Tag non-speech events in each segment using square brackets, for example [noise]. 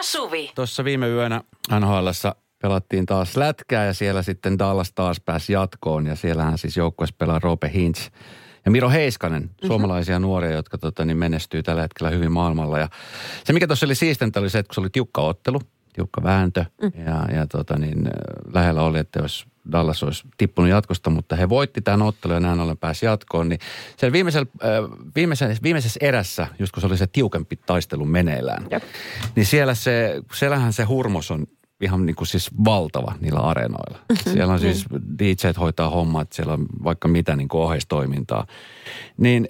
ja Suvi. Tuossa viime yönä NHLssä pelattiin taas lätkää ja siellä sitten Dallas taas pääsi jatkoon. Ja siellähän siis joukkueessa pelaa Rope Hintz ja Miro Heiskanen, mm-hmm. suomalaisia nuoria, jotka tota, niin menestyy tällä hetkellä hyvin maailmalla. Ja se, mikä tuossa oli siistintä, oli se, että kun se oli tiukka ottelu, tiukka vääntö mm. ja, ja tota, niin, lähellä oli, että jos Dallas olisi tippunut jatkosta, mutta he voitti tämän ottelun ja näin ollen pääsi jatkoon. Niin sen viimeisellä, viimeisessä, viimeisessä erässä, just kun se oli se tiukempi taistelu meneillään, Jep. niin siellä se, siellähän se hurmos on ihan niin kuin siis valtava niillä areenoilla. Mm-hmm. Siellä on siis DJ hoitaa hommat, siellä on vaikka mitä niin kuin oheistoimintaa. Niin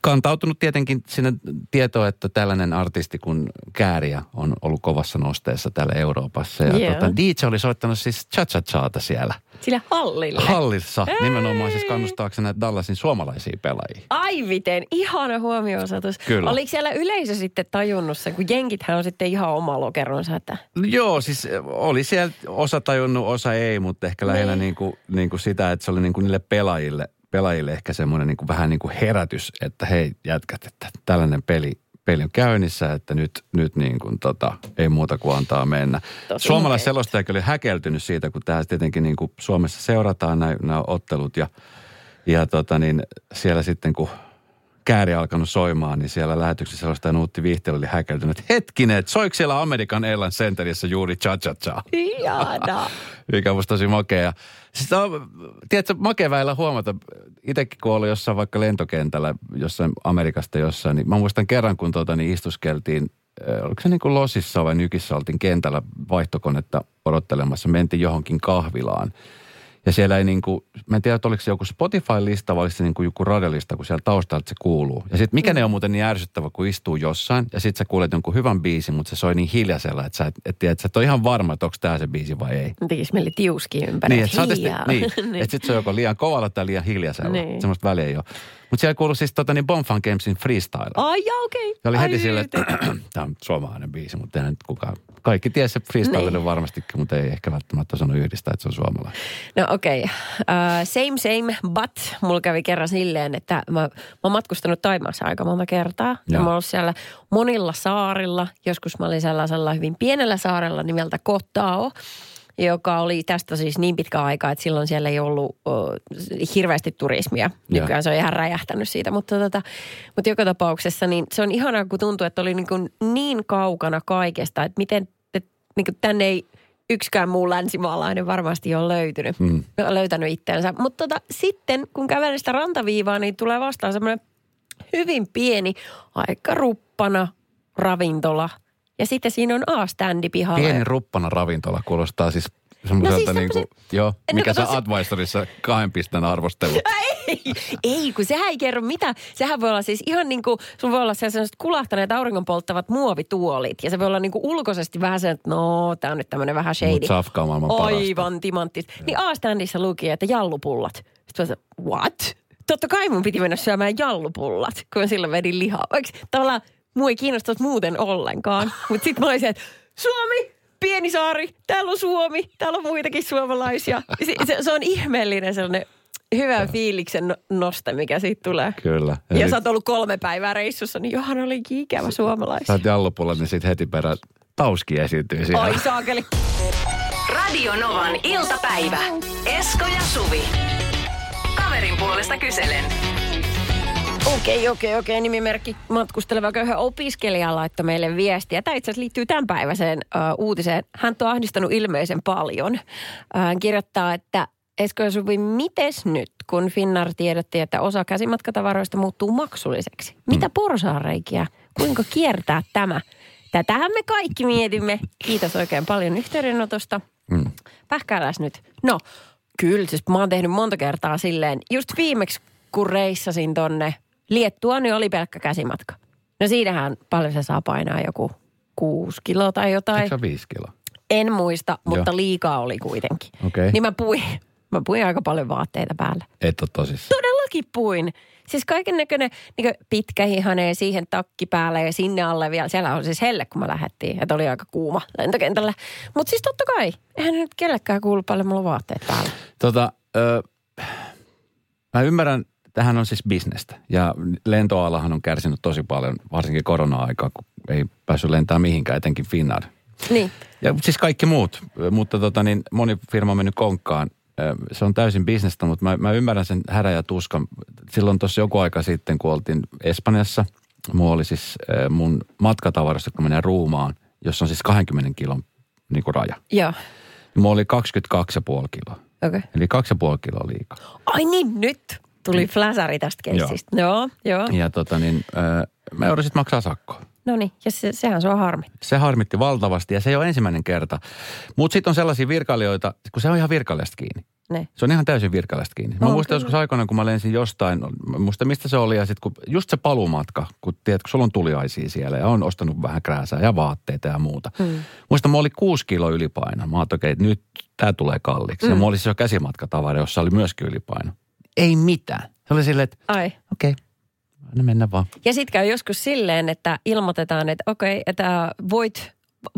kantautunut tietenkin sinne tietoa, että tällainen artisti kuin Kääriä on ollut kovassa nosteessa täällä Euroopassa. Ja yeah. tota, DJ oli soittanut siis cha-cha-chaata siellä. Sillä hallilla? Hallissa, Ei. nimenomaan siis kannustaakseni näitä Dallasin suomalaisia pelaajia. Ai miten, ihana huomioosatus. Kyllä. Oliko siellä yleisö sitten tajunnut sen, kun jenkithän on sitten ihan oma lokeronsa, että... Joo, siis oli siellä osa tajunnut, osa ei, mutta ehkä lähinnä niin. niin kuin, niin kuin sitä, että se oli niin kuin niille pelaajille, pelaajille ehkä semmoinen niin kuin vähän niin kuin herätys, että hei jätkät, että tällainen peli, peli on käynnissä, että nyt, nyt niin kuin tota, ei muuta kuin antaa mennä. Suomalaisselostajakin oli häkeltynyt siitä, kun tämä tietenkin niin kuin Suomessa seurataan nämä, nämä ottelut ja, ja tota niin, siellä sitten kun kääri alkanut soimaan, niin siellä lähetyksessä sellaista Nuutti Vihtely oli häkeltynyt. Hetkinen, että soiko siellä American Airlines Centerissä juuri cha cha cha Ihana. [laughs] Mikä musta tosi makea. Siis on, tiedätkö, makea väillä huomata, itsekin kun oli jossain vaikka lentokentällä, jossain Amerikasta jossain, niin mä muistan kerran, kun tuota, niin istuskeltiin oliko se niin kuin Losissa vai Nykissä oltiin kentällä vaihtokonetta odottelemassa, mentiin johonkin kahvilaan. Ja siellä ei niin kuin, mä en tiedä, että oliko se joku Spotify-lista vai oliko se niin kuin joku radiolista, kun siellä taustalta se kuuluu. Ja sitten mikä mm. ne on muuten niin ärsyttävä, kun istuu jossain ja sitten sä kuulet jonkun hyvän biisin, mutta se soi niin hiljaisella, että sä et, et, tiedä, että sä et ole ihan varma, että onko tämä se biisi vai ei. Tekisi meille tiuski ympäri. Niin, että, niin, [laughs] niin. että sitten se on joko liian kovalla tai liian hiljaisella. Niin. Semmoista väliä ei ole. Mutta siellä kuului siis tota, niin Bonfan Gamesin freestyle. Ai ja okei. Okay. Ja oli heti silleen, että [clears throat] tämä on suomalainen biisi, mutta ei nyt kukaan. Kaikki tiesi se freestyle niin. varmastikin, mutta ei ehkä välttämättä osannut yhdistää, että se on suomalainen. No okei. Okay. Uh, same same, but mulla kävi kerran silleen, että mä, mä oon matkustanut Taimaassa aika monta kertaa. Ja. Mä oon ollut siellä monilla saarilla. Joskus mä olin sellaisella hyvin pienellä saarella nimeltä Kotao joka oli tästä siis niin pitkä aika, että silloin siellä ei ollut o, hirveästi turismia. Nykyään ja. se on ihan räjähtänyt siitä, mutta, tota, mutta joka tapauksessa niin se on ihanaa, kun tuntuu, että oli niin, kuin niin kaukana kaikesta, että miten että niin kuin tänne ei yksikään muu länsimaalainen varmasti ole löytynyt, mm. löytänyt itseänsä. Mutta tota, sitten kun kävelee sitä rantaviivaa, niin tulee vastaan semmoinen hyvin pieni, aika ruppana ravintola – ja sitten siinä on A-standi pihalla. Pieni ruppana ravintola kuulostaa siis semmoiselta no siis niin kuin, joo, mikä no, se tos... Advisorissa kahden pisteen arvostelu. [laughs] ei, ei, kun sehän ei kerro mitä. Sehän voi olla siis ihan niin kuin, sun voi olla sellaiset kulahtaneet auringon polttavat muovituolit. Ja se voi olla niin kuin ulkoisesti vähän sen, että no, tää on nyt tämmöinen vähän shady. Mut safka maailman Aivan timanttis. Niin A-standissa luki, että jallupullat. Sitten mä what? Totta kai mun piti mennä syömään jallupullat, kun silloin vedin lihaa. Vaikka tavallaan mua ei kiinnostaisi muuten ollenkaan. Mutta sitten mä olisin, että Suomi, pieni saari, täällä on Suomi, täällä on muitakin suomalaisia. Se, se, se on ihmeellinen sellainen hyvä fiiliksen no, noste, mikä siitä tulee. Kyllä. Eli... Ja sä oot ollut kolme päivää reissussa, niin johan oli ikävä suomalaisia. Sä oot jallupulla, niin sitten heti perään Tauski esiintyy siellä. Oi saakeli. Radio Novan iltapäivä. Esko ja Suvi. Kaverin puolesta kyselen. Okei, okei, okei. Nimimerkki matkusteleva köyhä opiskelija laittoi meille viestiä. Tämä itse asiassa liittyy tämänpäiväiseen uh, uutiseen. Hän on ahdistanut ilmeisen paljon. Uh, hän kirjoittaa, että Esko Suvi, mites nyt, kun Finnar tiedotti, että osa käsimatkatavaroista muuttuu maksulliseksi? Mitä mm. porsaareikiä? Kuinka kiertää tämä? Tätähän me kaikki mietimme. Kiitos oikein paljon yhteydenotosta. Mm. Pähkääläs nyt. No, kyllä, siis mä oon tehnyt monta kertaa silleen. Just viimeksi, kun reissasin tonne Liettua niin oli pelkkä käsimatka. No siinähän paljon se saa painaa joku kuusi kiloa tai jotain. Eikö viisi kiloa? En muista, mutta Joo. liikaa oli kuitenkin. Okay. Niin mä puin, mä puin aika paljon vaatteita päällä. Et ole tosissaan. Todellakin puin. Siis kaiken näköinen niin pitkä hihane siihen takki päälle ja sinne alle vielä. Siellä on siis helle, kun mä lähdettiin. Että oli aika kuuma lentokentällä. Mutta siis totta kai, eihän nyt kellekään kuulu paljon mulla vaatteet päällä. Tota, ö, mä ymmärrän tähän on siis bisnestä. Ja lentoalahan on kärsinyt tosi paljon, varsinkin korona-aikaa, kun ei päässyt lentämään mihinkään, etenkin Finnair. Niin. Ja siis kaikki muut, mutta tota niin, moni firma on mennyt konkkaan. Se on täysin bisnestä, mutta mä, mä ymmärrän sen härä ja tuskan. Silloin tuossa joku aika sitten, kun oltiin Espanjassa, mulla oli siis mun matkatavarasta, kun menee ruumaan, jossa on siis 20 kilon niin kuin raja. Joo. Mulla oli 22,5 kiloa. Okei. Okay. Eli 2,5 kiloa liikaa. Ai niin, nyt tuli fläsäri tästä keissistä. Joo, joo. Ja tota niin, ö, mä jouduin sitten maksaa sakkoa. No niin, ja se, sehän se on harmi. Se harmitti valtavasti ja se ei ole ensimmäinen kerta. Mutta sitten on sellaisia virkailijoita, kun se on ihan virkailijasta kiinni. Ne. Se on ihan täysin virkailijasta kiinni. Mä muistan kyllä. joskus aikoinaan, kun mä lensin jostain, mä muistan mistä se oli ja sitten kun just se palumatka, kun tiedät, kun sulla on tuliaisia siellä ja on ostanut vähän krääsää ja vaatteita ja muuta. Hmm. Muistan, mulla oli kuusi kiloa ylipaino. Mä ajattelin, okei, nyt tämä tulee kalliiksi. Hmm. Ja mulla oli siis jo käsimatkatavara, jossa oli myöskin ylipaino. Ei mitään. Se oli silleen, että okei, anna mennä vaan. Ja sitten käy joskus silleen, että ilmoitetaan, että okei, että voit,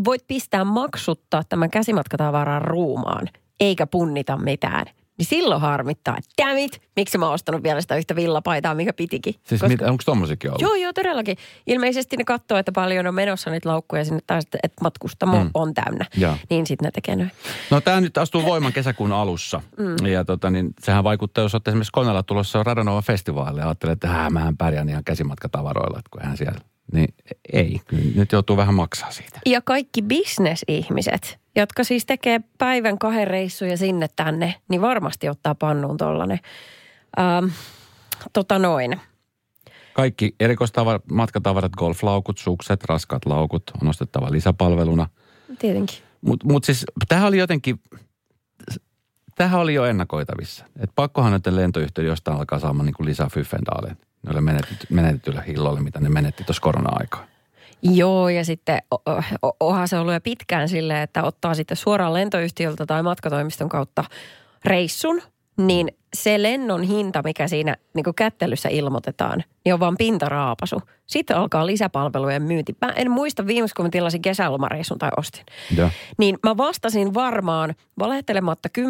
voit pistää maksutta tämän käsimatkatavaran ruumaan, eikä punnita mitään. Niin silloin harmittaa, että damn it, miksi mä oon ostanut vielä sitä yhtä villapaitaa, mikä pitikin. Siis Koska- mitä, onko tommosikin ollut? Joo, joo, todellakin. Ilmeisesti ne katsoo, että paljon on menossa niitä laukkuja sinne, sitten, että matkustamo Mm. on täynnä. Joo. Niin sitten ne tekee noin. No tämä nyt astuu voiman kesäkuun alussa. Mm. Ja tota, niin, sehän vaikuttaa, jos olette esimerkiksi koneella tulossa Radanova festivaalille ja ajattelee, että hää, mähän pärjään ihan käsimatkatavaroilla, että kun hän siellä. Niin ei, nyt joutuu vähän maksaa siitä. Ja kaikki bisnesihmiset, jotka siis tekee päivän kahden reissuja sinne tänne, niin varmasti ottaa pannuun tollanen. Ähm, tota noin. Kaikki erikoistavarat, matkatavarat, golflaukut, sukset, raskaat laukut on ostettava lisäpalveluna. Tietenkin. Mutta mut siis tämähän oli jotenkin, tämähän oli jo ennakoitavissa. Et pakkohan nyt lentoyhtiö jostain alkaa saamaan niin kuin lisää fyffendaaleen noille menetet, menetetyille hilloille, mitä ne menetti tuossa korona-aikaa. Joo, ja sitten onhan se ollut jo pitkään silleen, että ottaa sitten suoraan lentoyhtiöltä tai matkatoimiston kautta reissun, niin se lennon hinta, mikä siinä niin kättelyssä ilmoitetaan, niin on vaan pintaraapasu. Sitten alkaa lisäpalvelujen myynti. Mä en muista viimeksi, kun mä tilasin kesälomareissun tai ostin. Joo. Niin mä vastasin varmaan valehtelematta 10-15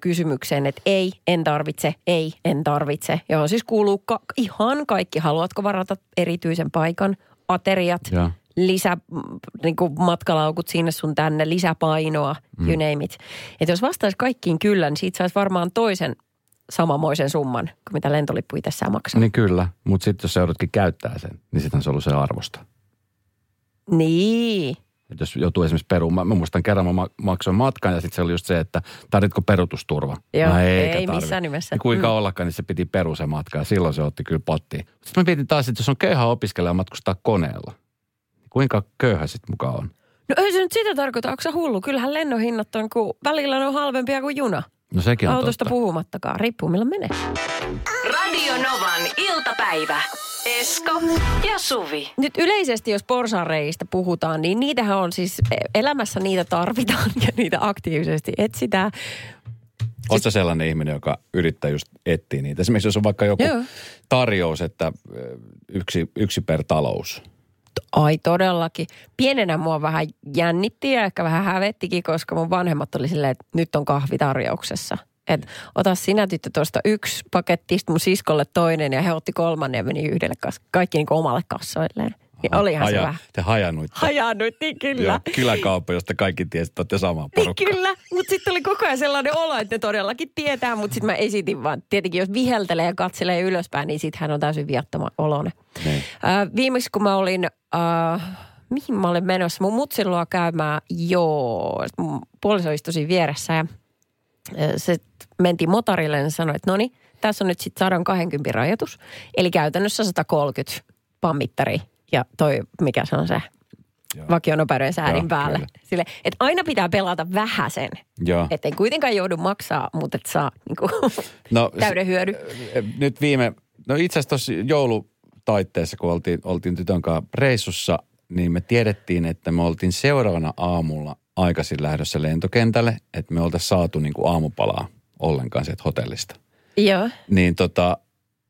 kysymykseen, että ei, en tarvitse, ei, en tarvitse. Johon siis kuuluu ka- ihan kaikki. Haluatko varata erityisen paikan, ateriat, Joo. lisä, niin kuin matkalaukut sinne sun tänne, lisäpainoa, mm. you name it. Että jos vastaisi kaikkiin kyllä, niin siitä saisi varmaan toisen samamoisen summan kuin mitä lentolippu itsessään maksaa. Niin kyllä, mutta sitten jos sä joudutkin käyttää sen, niin sitten se on ollut se arvosta. Niin. Et jos joutuu esimerkiksi perumaan, mä muistan kerran mä ma- maksoin matkan ja sitten se oli just se, että tarvitko perutusturva? Joo, Mä, ei tarvi. missään nimessä. Ja kuinka Mm. ollakaan, niin se piti peru se matka ja silloin se otti kyllä pattiin. Sitten mä mietin taas, että jos on köyhä opiskelija matkustaa koneella, niin kuinka köyhä sitten mukaan on? No ei se nyt sitä tarkoita, onko se hullu? Kyllähän lennohinnat on, kun välillä ne on halvempia kuin juna. No sekin on Autosta totta. puhumattakaan, riippuu milloin menee. Radio Novan iltapäivä. Esko ja Suvi. Nyt yleisesti, jos porsareista puhutaan, niin niitähän on siis, elämässä niitä tarvitaan ja niitä aktiivisesti etsitään. Oletko sellainen ihminen, joka yrittää just etsiä niitä? Esimerkiksi jos on vaikka joku Joo. tarjous, että ö, yksi, yksi per talous. Ai todellakin. Pienenä mua vähän jännitti ja ehkä vähän hävettikin, koska mun vanhemmat oli silleen, että nyt on kahvi tarjouksessa. Et ota sinä tyttö tuosta yksi paketti, sit mun siskolle toinen ja he otti kolmannen ja meni yhdelle kas- kaikki niin omalle kassoilleen. Niin olihan se Haja- vähän. Te hajannuitte. Hajannuittiin kyllä. Joo, kyläkauppa, josta kaikki tiesi, että olette samaa Niin porukkaa. kyllä, mutta sitten oli koko ajan sellainen olo, että ne todellakin tietää, mutta sitten mä esitin vaan, tietenkin jos viheltelee ja katselee ylöspäin, niin sitten hän on täysin viattoma olone. Niin. Äh, viimeksi kun mä olin, äh, mihin mä olin menossa, mun mutsin luo käymään, joo, mun puoliso istui siinä vieressä ja se mentiin motorille ja sanoi, että no niin, tässä on nyt sitten 120 rajoitus, eli käytännössä 130 pammittari ja toi, mikä se on se, vakionopeuden säädin Joo, päälle. kyllä. Sille, että aina pitää pelata vähäsen, Joo. ettei kuitenkaan joudu maksaa, mutta et saa niinku, [laughs] No, täyden hyödy. Nyt viime, no itse asiassa tuossa joulutaitteessa, kun oltiin, oltiin tytön kanssa reissussa, niin me tiedettiin, että me oltiin seuraavana aamulla aikaisin lähdössä lentokentälle, että me oltaisiin saatu niin kuin aamupalaa ollenkaan sieltä hotellista. Joo. Niin tota,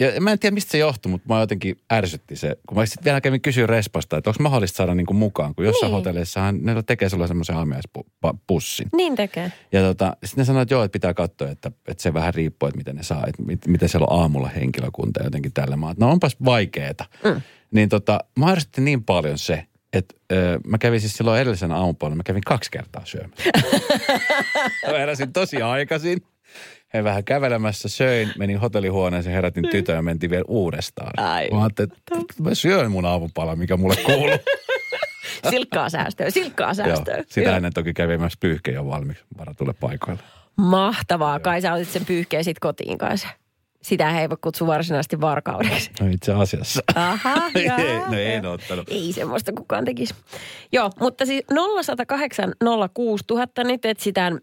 ja mä en tiedä mistä se johtui, mutta mä jotenkin ärsytti se. Kun mä sitten vielä kävin kysyä respasta, että onko mahdollista saada niinku mukaan, kun jossain Niin. hotelleissahan ne tekee sulle semmoisen aamiaispussin. Niin tekee. Ja tota, sitten ne sanoi, että joo, että pitää katsoa, että, että se vähän riippuu, että miten ne saa, että mit, miten siellä on aamulla henkilökunta jotenkin tällä maa. No onpas vaikeeta. Mm. Niin tota, mä ärsytti niin paljon se, että ö, mä kävin siis silloin edellisen aamupuolella, mä kävin kaksi kertaa syömässä. [laughs] mä heräsin tosi aikaisin. He vähän kävelemässä, söin, menin hotellihuoneeseen, herätin tytön ja mentiin vielä uudestaan. Ai. Mä ajattelin, että mä syön mun aamupala, mikä mulle kuuluu. [laughs] Silkkaa säästöä, silkkaa Joo, säästöä. sitä ennen toki kävi myös pyyhke jo valmiiksi varatulle paikoille. Mahtavaa. Kai sä otit sen pyyhkeen sit kotiin kanssa. Sitä he ei voi kutsua varsinaisesti varkaudeksi. No itse asiassa. Aha, [laughs] ei, jaa, no ei ottanut. Ei semmoista kukaan tekisi. Joo, mutta siis 0108 06 000 nyt etsitään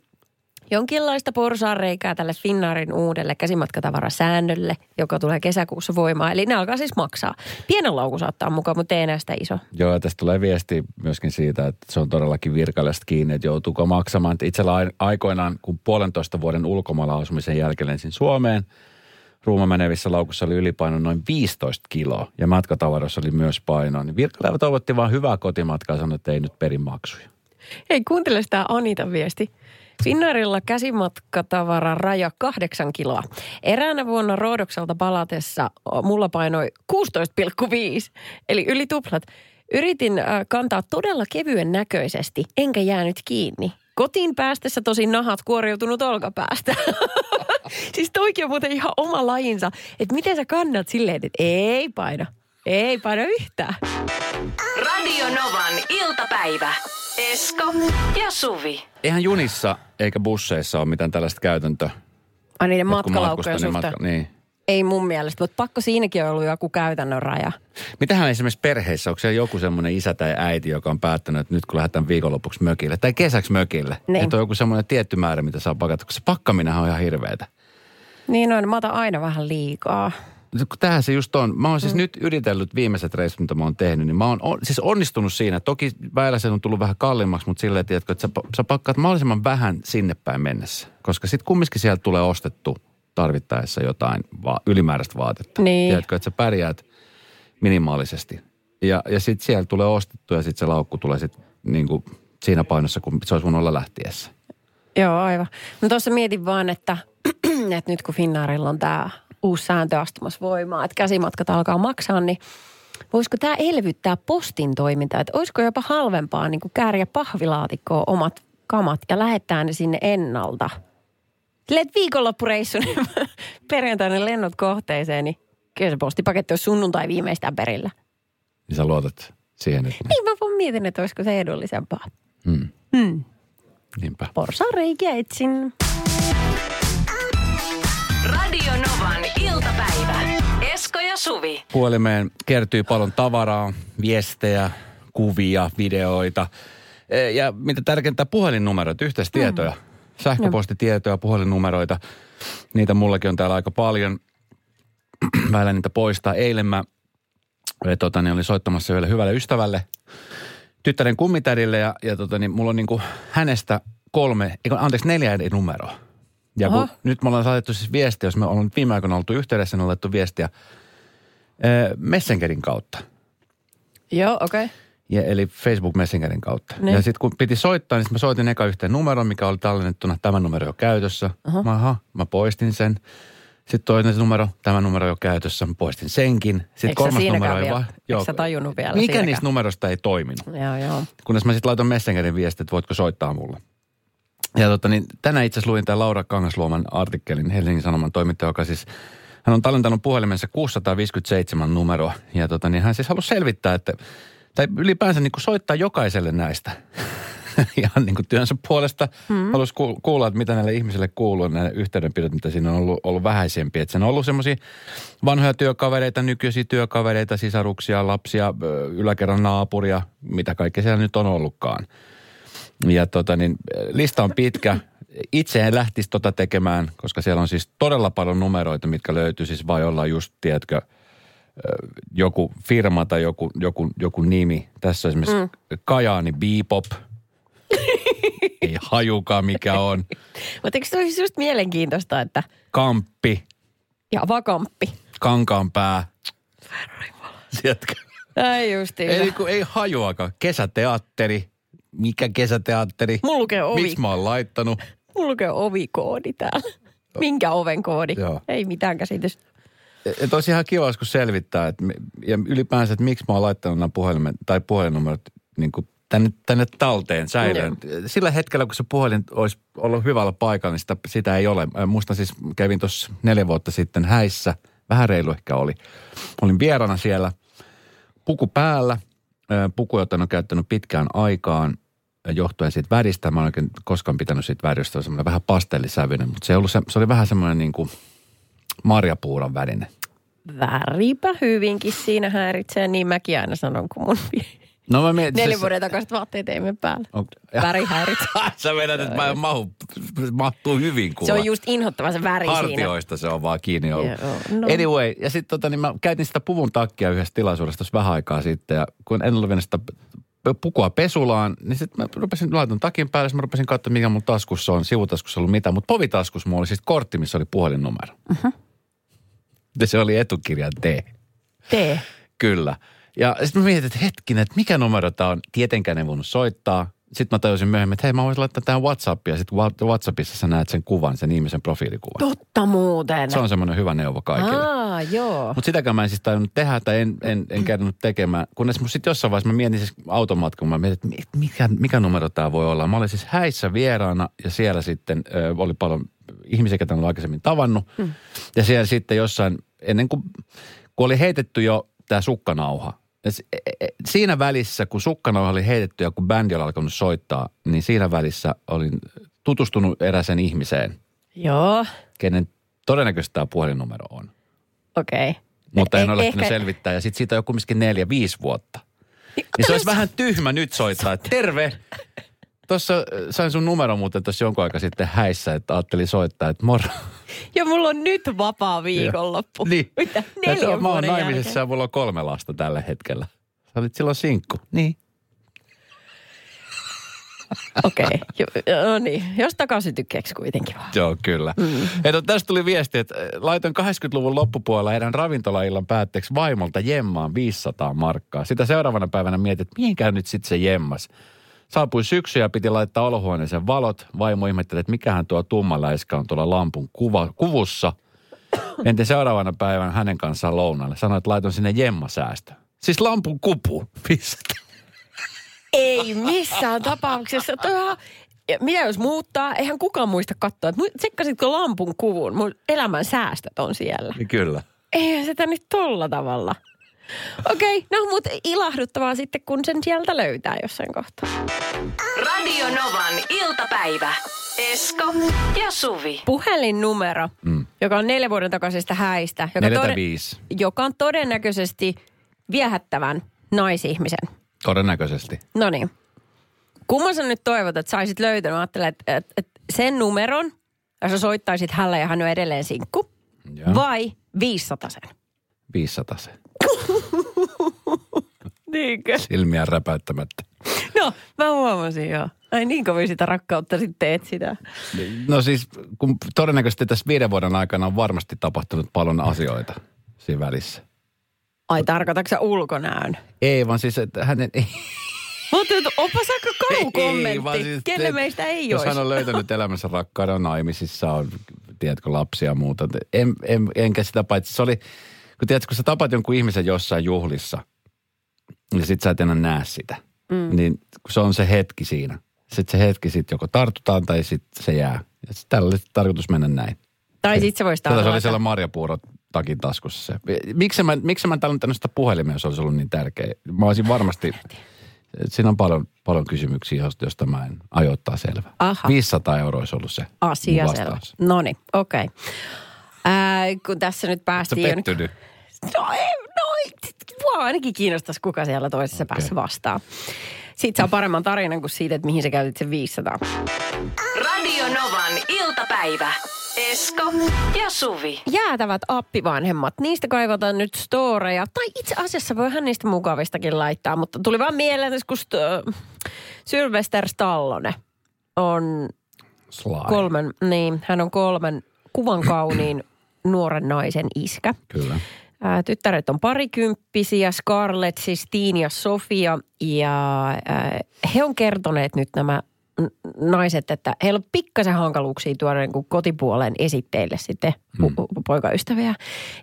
jonkinlaista porsaanreikää tälle Finnaarin uudelle käsimatkatavarasäännölle, joka tulee kesäkuussa voimaan. Eli ne alkaa siis maksaa. Pienen laukun saattaa mukaan, mutta ei enää sitä iso. Joo, ja tästä tulee viesti myöskin siitä, että se on todellakin virkailijasta kiinni, että joutuuko maksamaan. Itsellä ai- aikoinaan, kun puolentoista vuoden ulkomailla asumisen jälkeen lensin Suomeen, ruuma menevissä laukussa oli ylipaino noin 15 kiloa ja matkatavaroissa oli myös painoa. Niin virkailija toivotti vaan hyvää kotimatkaa ja sanoi, että ei nyt perin maksuja. Hei, kuuntele sitä Anitan viesti. Finnairilla käsimatkatavaran raja kahdeksan kiloa. Eräänä vuonna Roodokselta palatessa mulla painoi 16,5, eli yli tuplat. Yritin äh, kantaa todella kevyen näköisesti, enkä jäänyt kiinni. Kotiin päästessä tosi nahat kuoriutunut olkapäästä. [laughs] siis toikin on muuten ihan oma lajinsa, että miten sä kannat silleen, että ei paina. Ei paina yhtään. Radio Novan iltapäivä. Esko ja Suvi. Eihän junissa eikä busseissa ole mitään tällaista käytäntöä. Ai niiden matkalaukkojen suhteen. niin matka, niin. Ei mun mielestä, mutta pakko siinäkin on ollut joku käytännön raja. Mitähän esimerkiksi perheissä, onko siellä joku semmoinen isä tai äiti, joka on päättänyt, että nyt kun lähdetään viikonlopuksi mökille tai kesäksi mökille, Niin. että on joku semmoinen tietty määrä, mitä saa pakata, koska se pakkaminenhan on ihan hirveetä. Niin on, mä otan aina vähän liikaa. Kun Tämähän se just on. Mä oon siis mm. nyt yritellyt viimeiset reissut, mitä mä oon tehnyt, niin mä oon on, siis onnistunut siinä. Toki väillä se on tullut vähän kalliimmaksi, mutta silleen, tiedätkö, että sä, sä pakkaat mahdollisimman vähän sinne päin mennessä. Koska sitten kumminkin sieltä tulee ostettu tarvittaessa jotain va- ylimääräistä vaatetta. Niin. Tiedätkö, että sä pärjäät minimaalisesti. Ja, ja sitten siellä tulee ostettu ja sitten se laukku tulee sitten niin kuin siinä painossa, kun se olisi voinut olla lähtiessä. Joo, aivan. No tuossa mietin vaan, että, [clears throat] että nyt kun Finnaarilla on tämä uusi sääntö astumassa voimaan, että käsimatkat alkaa maksaa, niin voisiko tämä elvyttää postin toimintaa? Että olisiko jopa halvempaa niin kuin kääriä pahvilaatikkoon omat kamat ja lähettää ne sinne ennalta? Silleen, että viikonloppureissu, niin [laughs] perjantaina lennot kohteeseen, niin kyllä se postipaketti olisi sunnuntai viimeistään perillä. Niin sä luotat siihen, että... Niin mä vaan mietin, että olisiko se edullisempaa. Hmm. Hmm. Niinpä. Porsan reikiä etsin. Radio Novan iltapäivä. Esko ja Suvi. Puhelimeen kertyy paljon tavaraa, viestejä, kuvia, videoita. E, Ja mitä tärkeintä, puhelinnumerot, yhteistietoja. Mm. Sähköpostitietoja, puhelinnumeroita. Niitä mullakin on täällä aika paljon. [clears throat] Väillä niitä poistaa. Eilen mä tota, niin olin soittamassa yhdelle hyvälle ystävälle, tyttären kummitädille ja, ja tota, niin mulla on niin kuin hänestä kolme, eikö, anteeksi neljä eri numeroa. Ja kun nyt me ollaan saatettu siis viestiä, jos me ollaan viime aikoina oltu yhteydessä, niin on laittu viestiä ö, Messengerin kautta. Joo, okei. Okay. Ja, eli Facebook Messengerin kautta. Niin. Ja sitten kun piti soittaa, niin mä soitin eka yhteen numeron, mikä oli tallennettuna. Tämä numero jo käytössä. Aha. Mä, aha, mä poistin sen. Sitten toinen numero, tämä numero jo käytössä. Mä poistin senkin. Sitten Eikö kolmas numero ei vielä- vaan. sä tajunnut vielä Mikä siinäkään? niistä numerosta ei toiminut? Joo, joo. Kunnes mä sitten laitoin Messengerin viesti, että voitko soittaa mulle. Ja tota, niin tänään itse asiassa luin tämän Laura Kangasluoman artikkelin Helsingin Sanoman toimittaja, joka siis, hän on tallentanut puhelimensa 657 numeroa. Ja tota, niin hän siis halusi selvittää, että, tai ylipäänsä niin kuin soittaa jokaiselle näistä. [laughs] Ihan niin kuin työnsä puolesta halusi ku- kuulla, että mitä näille ihmisille kuuluu, näille yhteydenpidot, mitä siinä on ollut, ollut vähäisempiä. Että siinä on ollut semmoisia vanhoja työkavereita, nykyisiä työkavereita, sisaruksia, lapsia, yläkerran naapuria, mitä kaikkea siellä nyt on ollutkaan. Ja tota niin, lista on pitkä. Itse en lähtisi tota tekemään, koska siellä on siis todella paljon numeroita, mitkä löytyy siis vai olla just, tiedätkö, joku firma tai joku, joku, joku nimi. Tässä esimerkiksi mm. Kajaani Bebop. Ei hajukaan mikä on. Mutta eikö se olisi just mielenkiintoista, että Kamppi, ja vakamppi. Kankaanpää. Tiedätkö? Ai justiin. Ei, kun ei hajuakaan. Kesäteatteri. Mikä kesäteatteri? Mulla lukee ovi. Miksi mä oon laittanut? Mulla lukee ovikoodi täällä. Minkä oven koodi? Joo. Ei mitään käsitystä. Että olisi ihan kiva joskus selvittää, että, ja ylipäänsä, että miksi mä oon laittanut nämä puhelimen, tai puhelinnumerot niin kuin tänne, tänne talteen säilöön. Sillä hetkellä, kun se puhelin olisi ollut hyvällä paikalla, niin sitä, sitä ei ole. Mä Muistan siis, kävin tuossa neljä vuotta sitten häissä, vähän reilu ehkä oli. Olin vierana siellä, puku päällä, puku, jota ole käyttänyt pitkään aikaan, johtuen siitä väristä. Mä en oikein koskaan pitänyt siitä väristä, se oli semmoinen vähän pastellisävyinen, mutta se, ollut se, se oli vähän semmoinen niin kuin marjapuuron värinen. Väripä hyvinkin siinä häiritsee, niin mäkin aina sanon, kun mun No mä mietin, neljän vuoden takaiset vaatteet teimme päällä. On- Väri häiritsee. [laughs] Sä vedät, että mä mahu, mahtuu hyvin kuva. Se on just inhottava se väri siinä. Hartioista se on vaan kiinni ollut. Joo, no. Anyway, ja sitten tota, niin mä käytin sitä puvun takkia yhdessä tilaisuudessa tuossa vähän aikaa sitten. Ja kun en vienyt sitä pukua pesulaan, niin sitten mä rupesin, laitan takin päälle, mä rupesin katsoa, mikä mun taskussa on. Sivutaskussa ei ollut mitään, mutta povitaskussa mulla oli siis kortti, missä oli puhelinnumero. Uh-huh. Ja se oli etukirja D. Tee. Kyllä. Ja sitten mä mietin, että hetkinen, että mikä numero tämä on. Tietenkään ei voinut soittaa. Sitten mä tajusin myöhemmin, että hei mä voisin laittaa tähän Whatsappia. Sitten Whatsappissa sä näet sen kuvan, sen ihmisen profiilikuvan. Totta muuten. Se on semmoinen hyvä neuvo kaikille. Aa, joo. Mutta sitäkään mä en siis tajunnut tehdä tai en, en, en käynyt tekemään. Kunnes mun sitten jossain vaiheessa mä mietin siis automatkan, mä mietin, että mi- mikä, mikä numero tämä voi olla. Mä olin siis häissä vieraana ja siellä sitten ö, oli paljon ihmisiä, ketä olen aikaisemmin tavannut. Mm. Ja siellä sitten jossain, ennen kuin, kun oli heitetty jo tämä sukkanauha. E- e- Siinä välissä, kun sukkanauha oli heitetty ja kun bändi oli alkanut soittaa, niin siinä välissä olin tutustunut eräseen ihmiseen, Joo, kenen todennäköisesti tämä puhelinnumero on. okei. Okay. Mutta en ole Eh- lähtenyt ehkä- selvittää. Ja sitten siitä on jo kumminkin neljä, viisi vuotta. Niin se olisi vähän tyhmä nyt soittaa, että terve. Tuossa äh, sain sun numero muuten tuossa jonkun aika sitten häissä, että ajattelin soittaa, että moro. Ja mulla on nyt vapaa viikonloppu. Niin. [laughs] Mitä? Neljän on, mä oon naimisissa jälkeen. ja mulla on kolme lasta tällä hetkellä. Sä olit silloin sinkku. Niin. [laughs] Okei, okay. no niin. Jos takaisin tykkeeksi kuitenkin vaan. Joo, kyllä. Mm. Eto, tästä tuli viesti, että äh, laitoin 80-luvun loppupuolella heidän ravintolaillan päätteeksi vaimolta jemmaan 500 markkaa. Sitä seuraavana päivänä mietin, että mihinkään nyt sitten se jemmas. Saapui syksy ja piti laittaa olohuoneeseen valot. Vaimo ihmetteli, että mikähän tuo tumma läiskä on tuolla lampun kuva, kuvussa. Entä seuraavana päivänä hänen kanssaan lounalle. Sanoin, että laiton sinne jemmasäästö. Siis lampun kupu. 500. Ei missään tapauksessa. Ja mitä jos muuttaa? Eihän kukaan muista katsoa. Tsekkasitko lampun kuvun? Mun elämän säästöt on siellä. Niin kyllä. Eihän sitä nyt tolla tavalla. Okei, okay, no mutta ilahduttavaa sitten, kun sen sieltä löytää jossain kohtaa. Radio Novan iltapäivä. Esko ja Suvi. Puhelinnumero, mm. joka on neljän vuoden takaisesta häistä, joka, Neljä viisi. joka on todennäköisesti viehättävän naisihmisen. Todennäköisesti. No niin. Kumman sä nyt toivot, että saisit löytänyt? Mä ajattelen, että, että, että sen numeron, ja sä soittaisit hänelle ja hän on edelleen sinkku, Joo. vai 500 sen? 500 se. [laughs] Niinkö? Silmiä räpäyttämättä. No, mä huomasin joo. Ai niin kovin sitä rakkautta sitten etsitään. No siis, kun todennäköisesti tässä viiden vuoden aikana on varmasti tapahtunut paljon asioita siinä välissä. Ai tarkoitatko sä ulkonäön? Ei, vaan siis, että hänen... [laughs] Ei, että onpas aika karu ei, kommentti. vaan siis, Kelle meistä ei Jos olisi? hän on löytänyt elämänsä rakkauden, on naimisissa, on, tiedätkö, lapsia ja muuta. En, en, enkä sitä paitsi, se oli, kun tiedätkö, kun sä tapat jonkun ihmisen jossain juhlissa, niin sit sä et enää näe sitä. Mm. Niin kun se on se hetki siinä. Sitten se hetki sitten joko tartutaan tai sitten se jää. Ja sit tällä oli tarkoitus mennä näin. Tai sit se voisi Tällä se oli siellä marjapuurot takin taskussa se. Miksi mä, miksi mä en tallentanut sitä puhelimeen, jos olisi ollut niin tärkeä? Mä olisin varmasti, siinä on paljon, paljon kysymyksiä, joista- josta mä en ajoittaa selvä. Aha. 500 euroa olisi ollut se Asia selvä. No niin, okei. Okay. Kun tässä nyt päästiin... jo- pettynyt? No, ei, no mua ainakin kiinnostaisi, kuka siellä toisessa okay. päässä vastaa. Siitä saa paremman tarinan kuin siitä, että mihin sä käytit sen 500. Radio Novan iltapäivä. Esko ja Suvi. Jäätävät appivanhemmat, niistä kaivataan nyt storeja. Tai itse asiassa voihan niistä mukavistakin laittaa, mutta tuli vaan mieleen, että kun st- Sylvester Stallone on Sly. kolmen, niin hän on kolmen kuvan kauniin nuoren naisen iskä. Kyllä. Ää, Tyttäret on parikymppisiä, Scarlett, siis Tiin ja Sofia. Ja ää, he on kertoneet nyt nämä naiset, että heillä on pikkasen hankaluuksia tuoda niin kuin kotipuolen esitteille sitten mm. poikaystäviä.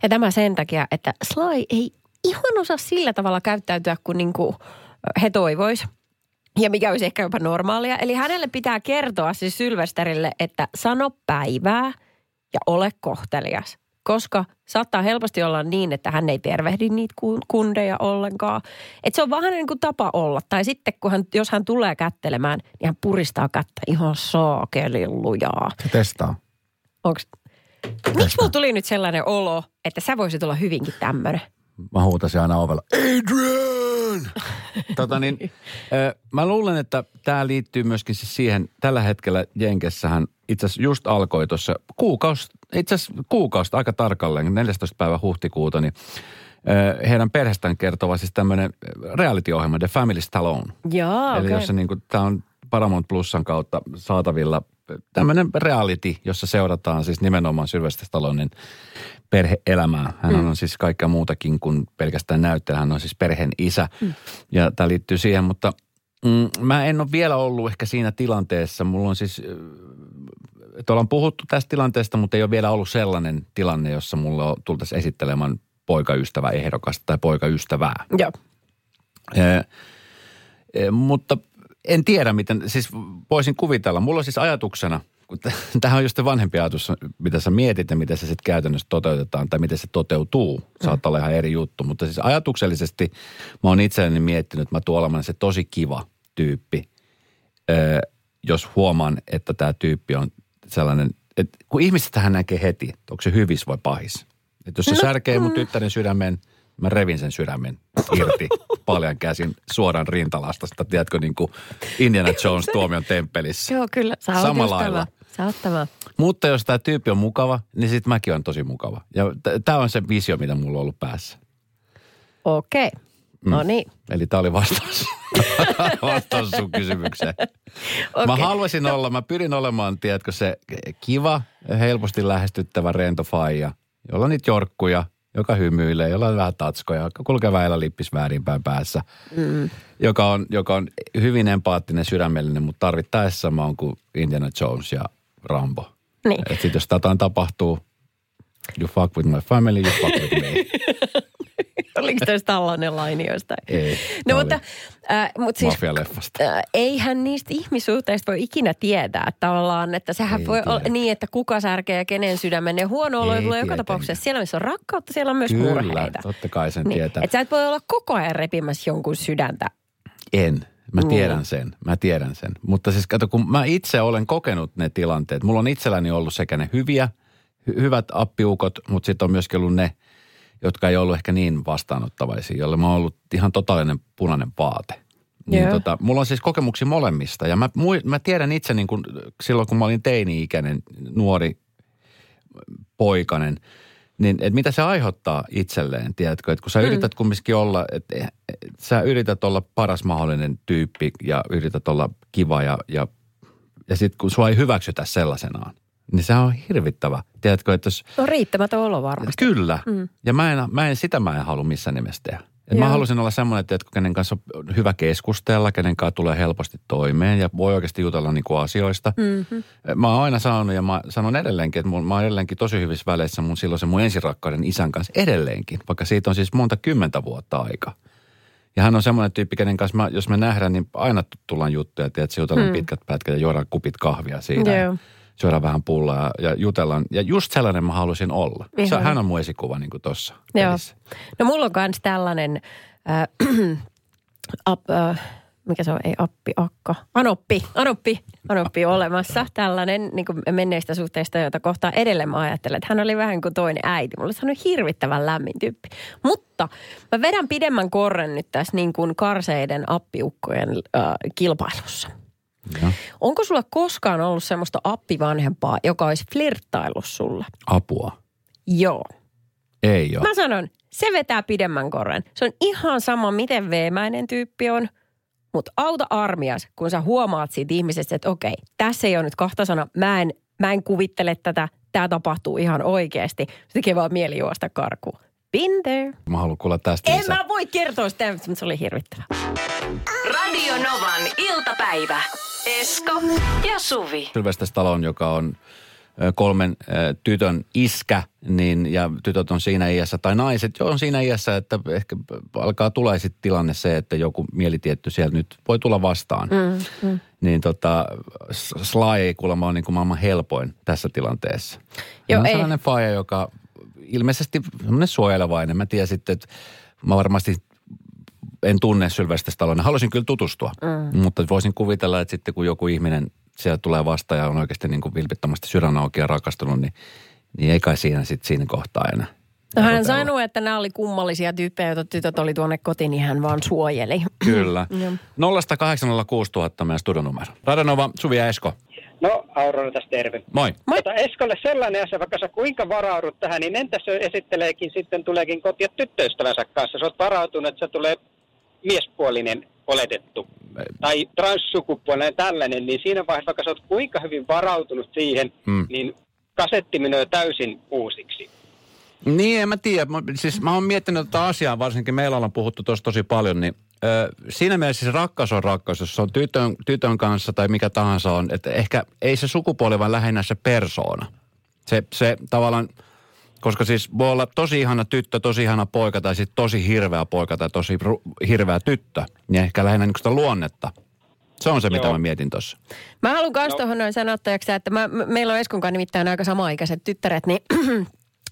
Ja tämä sen takia, että Sly ei ihan osaa sillä tavalla käyttäytyä kuin, niin kuin he toivois. Ja mikä olisi ehkä jopa normaalia. Eli hänelle pitää kertoa siis Sylvesterille, että sano päivää ja ole kohtelias. Koska saattaa helposti olla niin, että hän ei tervehdi niitä kun- kundeja ollenkaan. Että se on vähän niin kuin tapa olla. Tai sitten, kun hän, jos hän tulee kättelemään, niin hän puristaa kättä ihan saakelin lujaa. Se testaa. Onks... Miksi mulla tuli nyt sellainen olo, että sä voisit olla hyvinkin tämmöinen? Mä huutasin aina ovella. Adrian! Tota niin, mä luulen, että tämä liittyy myöskin siis siihen, tällä hetkellä Jenkessähän itse asiassa just alkoi tuossa kuukausi, itse asiassa aika tarkalleen, 14. päivä huhtikuuta, niin heidän perheestään kertova siis tämmöinen reality-ohjelma, The Family Stallone. Jaa, Eli okei. jossa niin tämä on Paramount Plusan kautta saatavilla tämmöinen reality, jossa seurataan siis nimenomaan Sylvester Stallonen perhe-elämää. Hän mm. on siis kaikkea muutakin kuin pelkästään näyttelijä. Hän on siis perheen isä mm. ja tämä liittyy siihen, mutta mm, mä en ole vielä ollut ehkä siinä tilanteessa. Mulla on siis, äh, että ollaan puhuttu tästä tilanteesta, mutta ei ole vielä ollut sellainen tilanne, jossa mulla tultaisiin esittelemään poikaystävä ehdokasta tai poikaystävää. Joo. Eh, eh, mutta en tiedä, miten, siis voisin kuvitella. Mulla on siis ajatuksena, kun [laughs] tämähän on just se vanhempi ajatus, mitä sä mietit ja miten se sitten käytännössä toteutetaan tai miten se toteutuu. Saattaa olla ihan eri juttu, mutta siis ajatuksellisesti mä oon itselleni miettinyt, että mä tuon olemaan se tosi kiva tyyppi, jos huomaan, että tämä tyyppi on sellainen, että kun ihmiset hän näkee heti, että onko se hyvis vai pahis. Että jos se särkee mun tyttären sydämen, mä revin sen sydämen irti paljon käsin suoraan rintalastasta, tiedätkö, niin kuin Indiana [laughs] Jones tuomion temppelissä. Joo, kyllä. Sä oot Samalla lailla. tämä. Sä oot tämä. Mutta jos tämä tyyppi on mukava, niin sitten mäkin on tosi mukava. Ja tämä on se visio, mitä mulla on ollut päässä. Okei. No niin. Eli tämä oli vastaus, [laughs] vastaus sun kysymykseen. Okei. Mä haluaisin olla, mä pyrin olemaan, tiedätkö, se kiva, helposti lähestyttävä rento faija, jolla on niitä jorkkuja, joka hymyilee, jolla on vähän tatskoja, joka kulkee väillä lippis väärinpäin päässä, mm. joka, on, joka on hyvin empaattinen, sydämellinen, mutta tarvittaessa mä oon kuin Indiana Jones ja Rambo. Niin. Et sit jos jotain tapahtuu, you fuck with my family, you fuck with me. [laughs] [laughs] Oliko tässä tällainen laini jostain? Ei, No mutta, äh, mutta siis, äh, eihän niistä ihmissuhteista voi ikinä tietää että tavallaan, että sehän Ei voi olla tiedä. niin, että kuka särkee ja kenen sydämen. Ja huono olo tulee joka tapauksessa. Siellä missä on rakkautta, siellä on myös Kyllä, murheita. totta kai sen Niin. tietää. Että sä et voi olla koko ajan repimässä jonkun sydäntä. En. Mä Niin. tiedän sen, mä tiedän sen. Mutta siis kato, kun mä itse olen kokenut ne tilanteet. Mulla on itselläni ollut sekä ne hyviä, hy- hyvät appiukot, mutta sitten on myöskin ollut ne, jotka ei ollut ehkä niin vastaanottavaisia, jolle mä oon ollut ihan totaalinen punainen vaate. Niin Joo. tota, mulla on siis kokemuksia molemmista ja mä, mä tiedän itse niin kun, silloin, kun mä olin teini-ikäinen nuori poikainen, niin että mitä se aiheuttaa itselleen, tiedätkö? Että kun sä Mm. yrität kumminkin olla, että et, sä yrität olla paras mahdollinen tyyppi ja yrität olla kiva ja, ja, ja sitten kun sua ei hyväksytä sellaisenaan, niin se on hirvittävä. Tiedätkö, että jos, No riittämätön olo varmasti. Kyllä. Mm. Ja mä en, mä en, sitä mä en halua missään nimessä tehdä. Et mä halusin olla semmoinen, että kenen kanssa on hyvä keskustella, kenen kanssa tulee helposti toimeen ja voi oikeasti jutella niin kuin asioista. Mm-hmm. Mä oon aina sanonut ja mä sanon edelleenkin, että mun, mä oon edelleenkin tosi hyvissä väleissä mun silloisen mun ensirakkauden isän kanssa edelleenkin, vaikka siitä on siis monta kymmentä vuotta aika. Ja hän on semmoinen tyyppi, kenen kanssa mä, jos me nähdään, niin aina tullaan juttuja, että jutellaan mm. pitkät pätkät ja juodaan kupit kahvia siinä. Joo. Syödään vähän pullaa ja, jutellaan. Ja just sellainen mä halusin olla. Se, hän on mun esikuva niin kuin tossa Joo. pelissä. No mulla on myös tällainen, äh, [clears throat] ap, äh, mikä se on, ei appi, akka, anoppi, anoppi, anoppi olemassa. Tällainen niin kuin menneistä suhteista, joita kohtaan edelleen mä ajattelen, että hän oli vähän kuin toinen äiti. Mulla on hirvittävän lämmin tyyppi. Mutta mä vedän pidemmän korren nyt tässä niin kuin karseiden appiukkojen äh, kilpailussa. Ja. Onko sulla koskaan ollut semmoista appivanhempaa, joka olisi flirttaillut sulle? Apua. Joo. Ei ole. Mä sanon, se vetää pidemmän korren. Se on ihan sama, miten veemäinen tyyppi on. Mutta auta armias, kun sä huomaat siitä ihmisestä, että okei, tässä ei ole nyt kahta sanaa. Mä en, mä en kuvittele tätä. Tämä tapahtuu ihan oikeasti. Se tekee vaan mieli juosta karkuun. Been there. Mä haluan kuulla tästä En lisää. mä voi kertoa sitä, mutta se oli hirvittävä. Radio Novan iltapäivä. Esko ja Suvi. Sylvester Stallone, joka on kolmen tytön iskä, niin, ja tytöt on siinä iässä, tai naiset jo on siinä iässä, että ehkä alkaa tulee sitten tilanne se, että joku mielitietty siellä nyt voi tulla vastaan. Mm, mm. Niin tota, Sly ei kuulemma ole niin kuin maailman helpoin tässä tilanteessa. Joo, on ei. sellainen faija, joka ilmeisesti semmoinen suojelevainen. Mä tiedän sitten, että mä varmasti en tunne Sylvester Stallone. Haluaisin kyllä tutustua, mm. mutta voisin kuvitella, että sitten kun joku ihminen siellä tulee vastaan ja on oikeasti niin kuin vilpittömästi sydän auki ja rakastunut, niin, niin ei kai siinä sitten siinä kohtaa enää. No hän sanoi, että nämä oli kummallisia tyyppejä, joita tytöt oli tuonne kotiin, niin hän vaan suojeli. [laughs] Kyllä. 0 806 000 meidän studionumero. Radanova, Suvi ja Esko. No, Aurora tässä terve. Moi. Moi. Tota, Eskolle sellainen asia, vaikka sä kuinka varaudut tähän, niin entäs se esitteleekin sitten tuleekin kotia tyttöystävänsä kanssa? Sä oot varautunut, että se tulee miespuolinen oletettu tai transsukupuolinen tällainen, niin siinä vaiheessa, vaikka sä oot kuinka hyvin varautunut siihen, Mm. niin kasetti menee täysin uusiksi. Niin, en mä tiedä. Mä, siis mä oon miettinyt tätä asiaa, varsinkin meillä ollaan puhuttu tuossa tosi paljon, niin ö, siinä mielessä siis rakkaus on rakkaus, jos se on tytön, tytön kanssa tai mikä tahansa on, että ehkä ei se sukupuoli, vaan lähinnä se persoona. Se, se tavallaan, koska siis voi olla tosi ihana tyttö, tosi ihana poika tai sitten tosi hirveä poika tai tosi ru- hirveä tyttö, niin ehkä lähinnä niin sitä luonnetta. Se on se, mitä Joo. mä mietin tuossa. Mä haluan myös no. tuohon noin sanottajaksi, että mä, m- meillä on Eskon kanssa nimittäin aika samaikäiset tyttäret, niin [clears throat]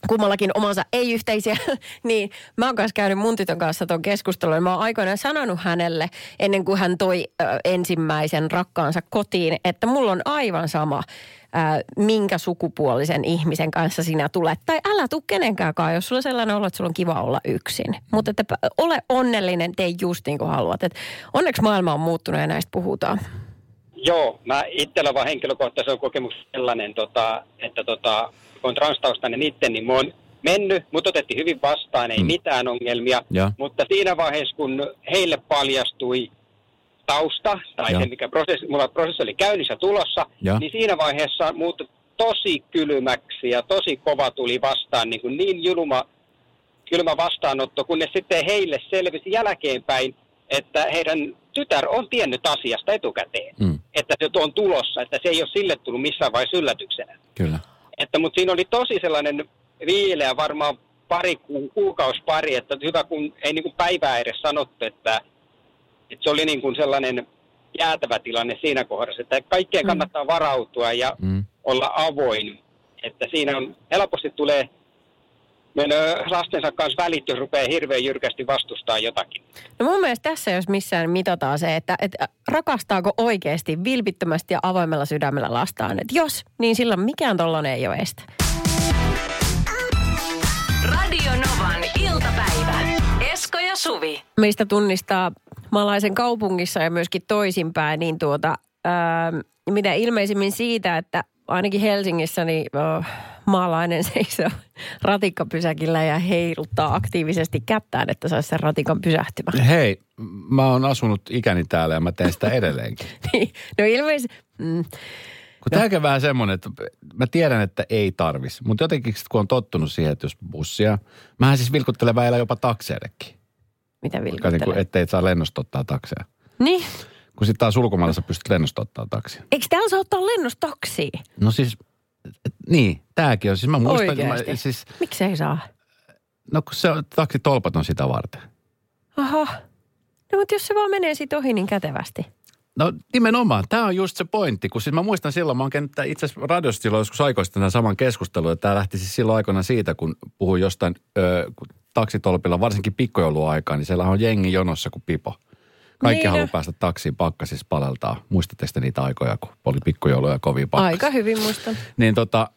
kummallakin omansa ei-yhteisiä, [laughs] niin mä oon kanssa käynyt mun tytön kanssa tuon keskustelun. ja Mä oon aikoinaan sanonut hänelle, ennen kuin hän toi ö, ensimmäisen rakkaansa kotiin, että mulla on aivan sama, ö, minkä sukupuolisen ihmisen kanssa sinä tulet. Tai älä tuu kenenkään kanssa, jos sulla on sellainen olo, että sulla on kiva olla yksin. Mutta että ole onnellinen, tee just niin kuin haluat. Et onneksi maailma on muuttunut ja näistä puhutaan. Joo, mä itsellä vaan henkilökohtaisen kokemus sellainen, tota, että tota, kun on transtaustainen itse, niin mä oon mennyt, mut otettiin hyvin vastaan, ei mm. mitään ongelmia. Ja. Mutta siinä vaiheessa, kun heille paljastui tausta, tai Ja. se mikä prosessi, mulla prosessi oli käynnissä tulossa, Ja. niin siinä vaiheessa muuttui tosi kylmäksi ja tosi kova tuli vastaan, niin, kuin niin julma, kylmä vastaanotto, kunnes sitten heille selvisi jälkeenpäin, että heidän tytär on tiennyt asiasta etukäteen, Mm, että se on tulossa, että se ei ole sille tullut missään vaiheessa yllätyksenä. kyllä. Että, mutta siinä oli tosi sellainen viileä varmaan pari ku, kuukausi pari, että hyvä kun ei niin kuin päivää edes sanottu, että, että se oli niin kuin sellainen jäätävä tilanne siinä kohdassa, että kaikkeen kannattaa varautua ja Mm. olla avoin. Että siinä on, helposti tulee menee lastensa kanssa välit, jos rupeaa hirveän jyrkästi vastustaa jotakin. No mun mielestä tässä jos missään mitataan se, että, että rakastaako oikeasti vilpittömästi ja avoimella sydämellä lastaan. Että jos, niin silloin mikään tollanen ei ole estä. Radio Novan iltapäivä. Esko ja Suvi. Mistä tunnistaa maalaisen kaupungissa ja myöskin toisinpäin, niin tuota, ää, mitä ilmeisimmin siitä, että ainakin Helsingissä niin äh, maalainen seisoo [laughs] ratikkapysäkillä ja heiluttaa aktiivisesti kättään, että saisi sen ratikan pysähtymään. Hei, mä oon asunut ikäni täällä ja mä teen sitä edelleenkin. [laughs] Niin, no ilmeisesti, mm, Kun tämäkin on vähän semmoinen, että mä tiedän, että ei tarvis. Mutta jotenkin sit, kun on tottunut siihen, että jos bussia, mähän siis vilkuttelen välillä jopa takseillekin. Mitä Koska niin kuin, vilkuttelee. ettei saa lennosta ottaa takseja. Niin, Kun sitten taas ulkomailla sä pystyt lennosta ottaa taksia. eikö täällä saa ottaa lennosta taksiin? No siis, et, niin, tääkin on. Siis mä muistan, mä, siis, Miksi ei saa? no kun se on, taksitolpat on sitä varten. Aha. No mutta jos se vaan menee siitä ohi niin kätevästi. No nimenomaan, tämä on just se pointti, kun siis mä muistan silloin, mä oon käynyt itse asiassa radiossa silloin joskus aikoista tämän saman keskustelun, että tämä lähti siis silloin aikoina siitä, kun puhuin jostain ö, kun taksitolpilla, varsinkin pikkujouluaikaan, niin siellä on jengi jonossa kuin pipo. Kaikki Niin, haluaa päästä taksiin pakkasissa paleltaa. Muistatteko te niitä aikoja, kun oli pikkujouluja kovia pakkasia? Aika hyvin muistan. Niin tota,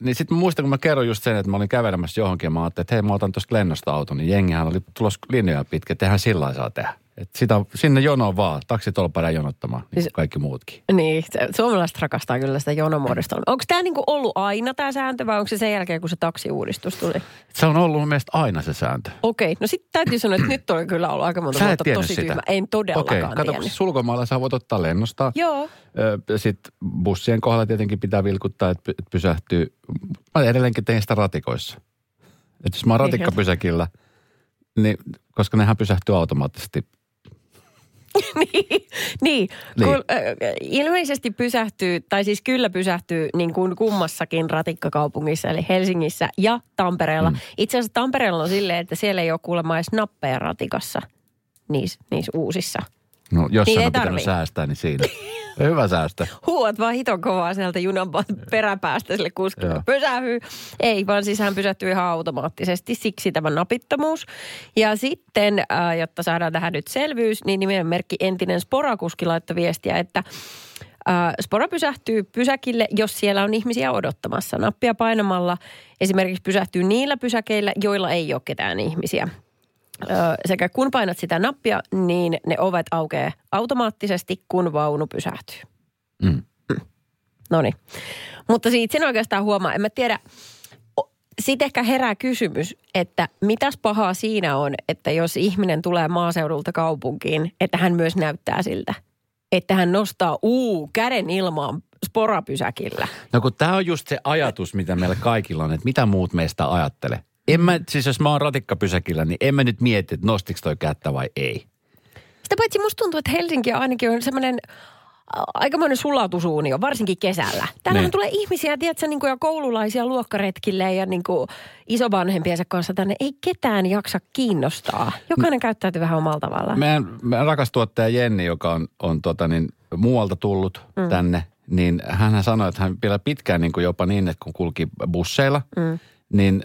niin sitten muistan, kun mä kerron just sen, että mä olin kävelemässä johonkin ja mä ajattelin, että hei mä otan tuosta lennosta auton, niin jengihän oli tulossa linjoja pitkä, että eihän sillä saa tehdä. Et sitä, sinne jonoon vaan, taksitolpara jonottamaan, niin Siis- kaikki muutkin. Niin, se- suomalaiset rakastaa kyllä sitä jonomuodostelmaa. Onko tämä niinku ollut aina tämä sääntö vai onko se sen jälkeen, kun se taksiuudistus tuli? Se on ollut mun mielestä aina se sääntö. Okei, no sitten täytyy sanoa, että nyt on kyllä ollut aika monta Sä vuotta tosi sitä. tyhmä. En todellakaan Okei, kato, kun tiennyt. siis ulkomailla sä voit ottaa lennosta. Joo. Sitten bussien kohdalla tietenkin pitää vilkuttaa, että py- pysähtyy. Mä edelleenkin teen sitä ratikoissa. Että jos mä oon Niin, ratikkapysäkillä, niin koska nehän pysähtyy automaattisesti [laughs] niin, niin. Niin. Kun, äh, ilmeisesti pysähtyy, tai siis kyllä pysähtyy niin kuin kummassakin ratikkakaupungissa, eli Helsingissä ja Tampereella. Mm. Itse asiassa Tampereella on silleen, että siellä ei ole kuulemma edes nappeja ratikassa niissä, niissä uusissa. No, jos Niin on pitänyt säästää, niin siinä. [laughs] Hyvä säästö. Huuat vaan hiton kovaa sieltä junan peräpäästä sille kuskille. Pysähy. Ei, vaan siis hän pysähtyy ihan automaattisesti. Siksi tämä napittomuus. Ja sitten, äh, jotta saadaan tähän nyt selvyys, niin nimenmerkki entinen sporakuski laittoi viestiä, että äh, spora pysähtyy pysäkille, jos siellä on ihmisiä odottamassa. Nappia painamalla esimerkiksi pysähtyy niillä pysäkeillä, joilla ei ole ketään ihmisiä. Sekä kun painat sitä nappia, niin ne ovet aukeaa automaattisesti, kun vaunu pysähtyy. Mm. No niin. Mutta siitä sen oikeastaan huomaa, en mä tiedä, sitten ehkä herää kysymys, että mitäs pahaa siinä on, että jos ihminen tulee maaseudulta kaupunkiin, että hän myös näyttää siltä. Että hän nostaa uu käden ilmaan sporapysäkillä. No kun tämä on just se ajatus, mitä meillä kaikilla on, että mitä muut meistä ajattelee. En mä, siis jos mä oon ratikkapysäkillä, niin en mä nyt mieti, että nostiks toi kättä vai ei. Sitä paitsi musta tuntuu, että Helsinki ainakin on semmoinen aikamoinen sulatusuunio, varsinkin kesällä. Täällähän Niin. tulee ihmisiä, tiedätkö, niin kuin ja koululaisia luokkaretkille ja niin kuin isovanhempiensa kanssa tänne. Ei ketään jaksa kiinnostaa. Jokainen käyttäytyy vähän omalla tavallaan. Meidän, meidän rakas tuottaja Jenni, joka on, on tota niin, muualta tullut mm. tänne, niin hän sanoi, että hän vielä pitkään niin kuin jopa niin, että kun kulki busseilla, mm. Niin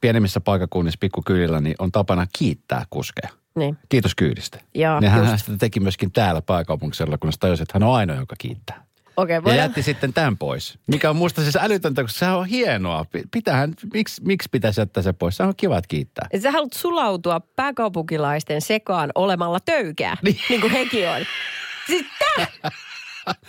pienemmissä paikakunnissa, pikkukylillä, niin on tapana kiittää kuskeja. Niin. Kiitos kyydistä. Joo, ja hän just. sitä teki myöskin täällä pääkaupunkisella, kun hän tajusi, että hän on ainoa, joka kiittää. Okei, Ja voidaan... jätti sitten tämän pois. Mikä on musta siis älytöntä, koska sehän on hienoa. Pi- Pitähän, miksi, miksi pitäisi jättää se pois? Se on kiva, että kiittää. Sä haluat sulautua pääkaupunkilaisten sekaan olemalla töykää, niin, niin kuin hekin on. Siis tää, [laughs]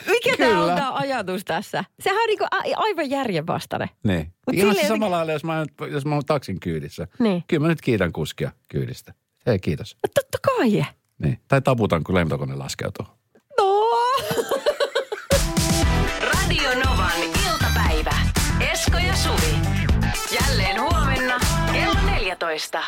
mikä tämä on tämä ajatus tässä? Sehän on niin kuin a- aivan järjenvastainen. Niin. Mut Ihan se jotenkin- samalla lailla, jos mä, jos mä oon taksin kyydissä. Niin. Kyllä mä nyt kiitän kuskia kyydistä. Hei, kiitos. No totta kai. Niin. Tai taputan, kun lentokone laskeutuu. No. Radio Novan iltapäivä. Esko ja Suvi. Jälleen huomenna kello 14.